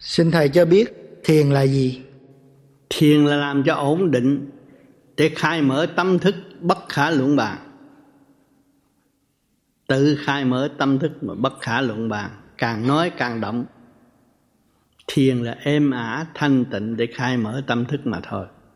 Xin Thầy cho biết thiền là gì? Thiền là làm cho ổn định để khai mở tâm thức bất khả luận bàn. Tự khai mở tâm thức mà bất khả luận bàn, càng nói càng động. Thiền là êm ả thanh tịnh để khai mở tâm thức mà thôi.